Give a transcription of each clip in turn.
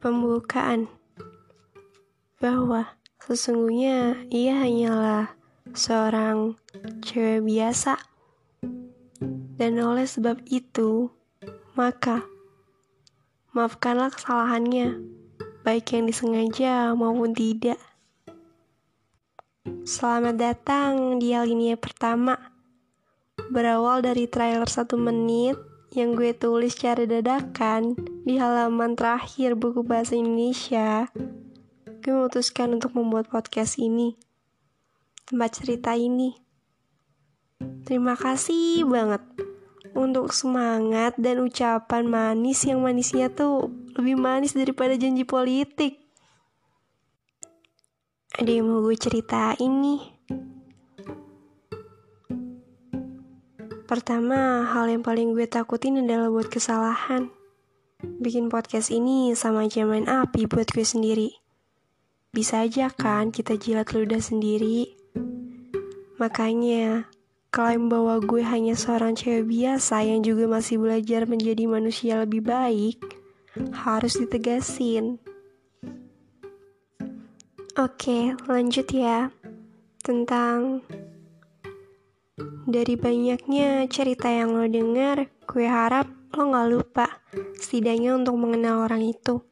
Pembukaan. Bahwa sesungguhnya ia hanyalah seorang cewek biasa, dan oleh sebab itu, maka maafkanlah kesalahannya, baik yang disengaja maupun tidak. Selamat datang di alinea pertama, berawal dari trailer satu menit yang gue tulis secara dadakan di halaman terakhir buku bahasa Indonesia, gue memutuskan untuk membuat podcast ini, tempat cerita ini. Terima kasih banget untuk semangat dan ucapan manis yang manisnya tuh lebih manis daripada janji politik. Ada yang mau gue cerita ini? Pertama, hal yang paling gue takutin adalah buat kesalahan. Bikin podcast ini sama aja main api buat gue sendiri. Bisa aja kan kita jilat ludah sendiri. Makanya, klaim bahwa gue hanya seorang cewek biasa yang juga masih belajar menjadi manusia lebih baik, harus ditegasin. Oke, lanjut ya. Tentang dari banyaknya cerita yang lo denger, gue harap lo gak lupa setidaknya untuk mengenal orang itu.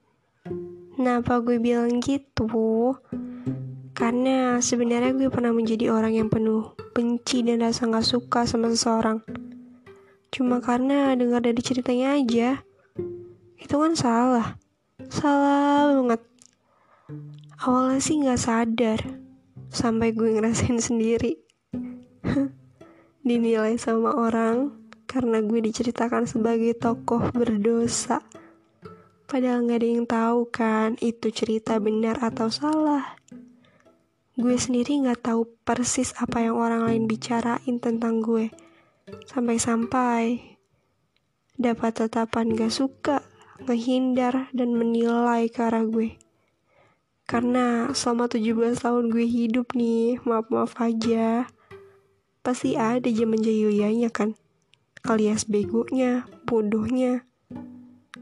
Kenapa gue bilang gitu? Karena sebenarnya gue pernah menjadi orang yang penuh benci dan rasa gak suka sama seseorang. Cuma karena dengar dari ceritanya aja, itu kan salah. Salah banget. Awalnya sih gak sadar, sampai gue ngerasain sendiri. Dinilai sama orang karena gue diceritakan sebagai tokoh berdosa. Padahal gak ada yang tahu kan itu cerita benar atau salah. Gue sendiri gak tahu persis apa yang orang lain bicarain tentang gue. Sampai-sampai dapat tatapan gak suka, menghindar, dan menilai ke arah gue. Karena selama 17 tahun gue hidup nih, maaf-maaf aja pasti ada zaman jahiliyahnya kan alias begonya, bodohnya.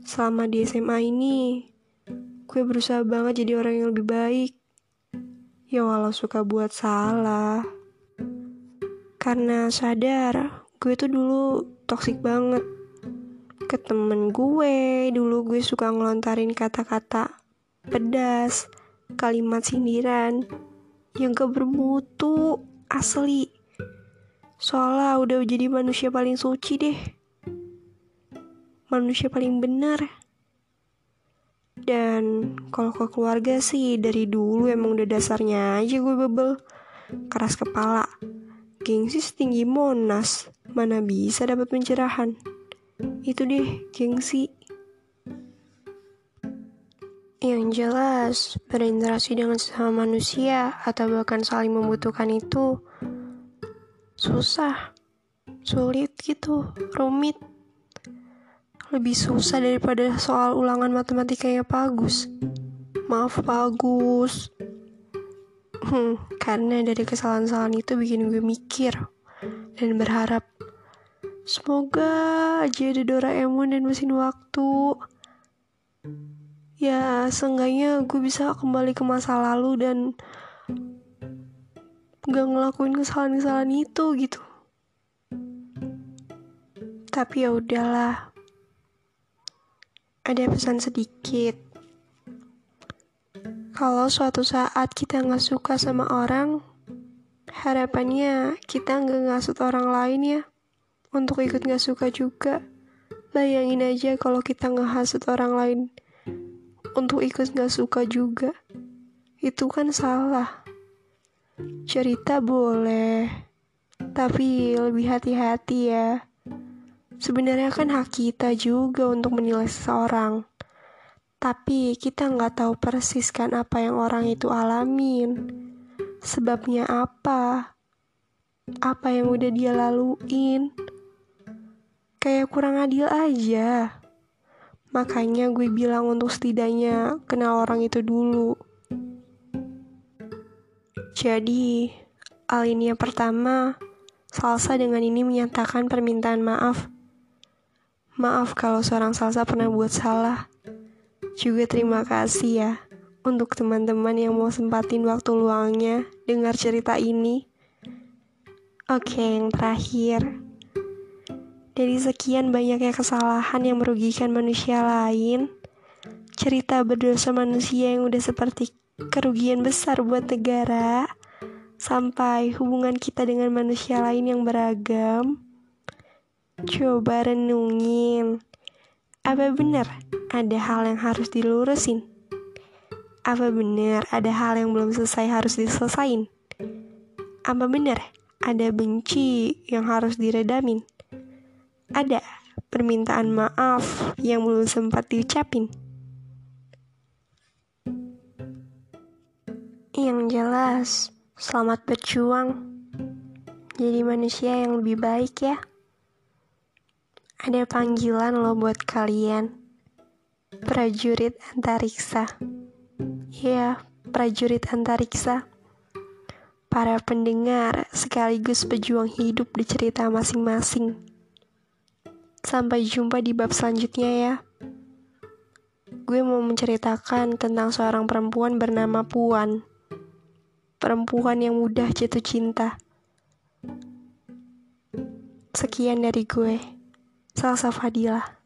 Selama di SMA ini, gue berusaha banget jadi orang yang lebih baik. Ya walau suka buat salah. Karena sadar, gue tuh dulu toksik banget. Ke temen gue, dulu gue suka ngelontarin kata-kata pedas, kalimat sindiran, yang gak bermutu, asli Soalnya udah jadi manusia paling suci deh. Manusia paling benar. Dan kalau ke keluarga sih dari dulu emang udah dasarnya aja gue bebel. Keras kepala. Gengsi setinggi Monas. Mana bisa dapat pencerahan. Itu deh, gengsi. Yang jelas, berinteraksi dengan sesama manusia atau bahkan saling membutuhkan itu susah, sulit gitu, rumit. Lebih susah daripada soal ulangan matematikanya Bagus. Maaf Bagus. Hmm, karena dari kesalahan-kesalahan itu bikin gue mikir dan berharap semoga aja ada Doraemon dan mesin waktu. Ya, seenggaknya gue bisa kembali ke masa lalu dan gak ngelakuin kesalahan-kesalahan itu gitu. Tapi ya udahlah. Ada pesan sedikit. Kalau suatu saat kita nggak suka sama orang harapannya kita nggak ngasut orang lain ya. Untuk ikut nggak suka juga. Bayangin aja kalau kita nggak hasut orang lain. Untuk ikut nggak suka juga. Itu kan salah Cerita boleh, tapi lebih hati-hati ya. Sebenarnya kan hak kita juga untuk menilai seseorang. Tapi kita nggak tahu persis kan apa yang orang itu alamin. Sebabnya apa? Apa yang udah dia laluin? Kayak kurang adil aja. Makanya gue bilang untuk setidaknya kenal orang itu dulu. Jadi, alinea pertama, Salsa dengan ini menyatakan permintaan maaf. Maaf kalau seorang Salsa pernah buat salah. Juga terima kasih ya untuk teman-teman yang mau sempatin waktu luangnya dengar cerita ini. Oke, yang terakhir. Dari sekian banyaknya kesalahan yang merugikan manusia lain, cerita berdosa manusia yang udah seperti kerugian besar buat negara, sampai hubungan kita dengan manusia lain yang beragam. Coba renungin, apa benar ada hal yang harus dilurusin? Apa benar ada hal yang belum selesai harus diselesain? Apa benar ada benci yang harus diredamin? Ada permintaan maaf yang belum sempat diucapin? Yang jelas, Selamat berjuang jadi manusia yang lebih baik ya. Ada panggilan lo buat kalian. Prajurit antariksa. Ya, prajurit antariksa. Para pendengar sekaligus pejuang hidup di cerita masing-masing. Sampai jumpa di bab selanjutnya ya. Gue mau menceritakan tentang seorang perempuan bernama Puan perempuan yang mudah jatuh cinta. Sekian dari gue, Salsa Fadila.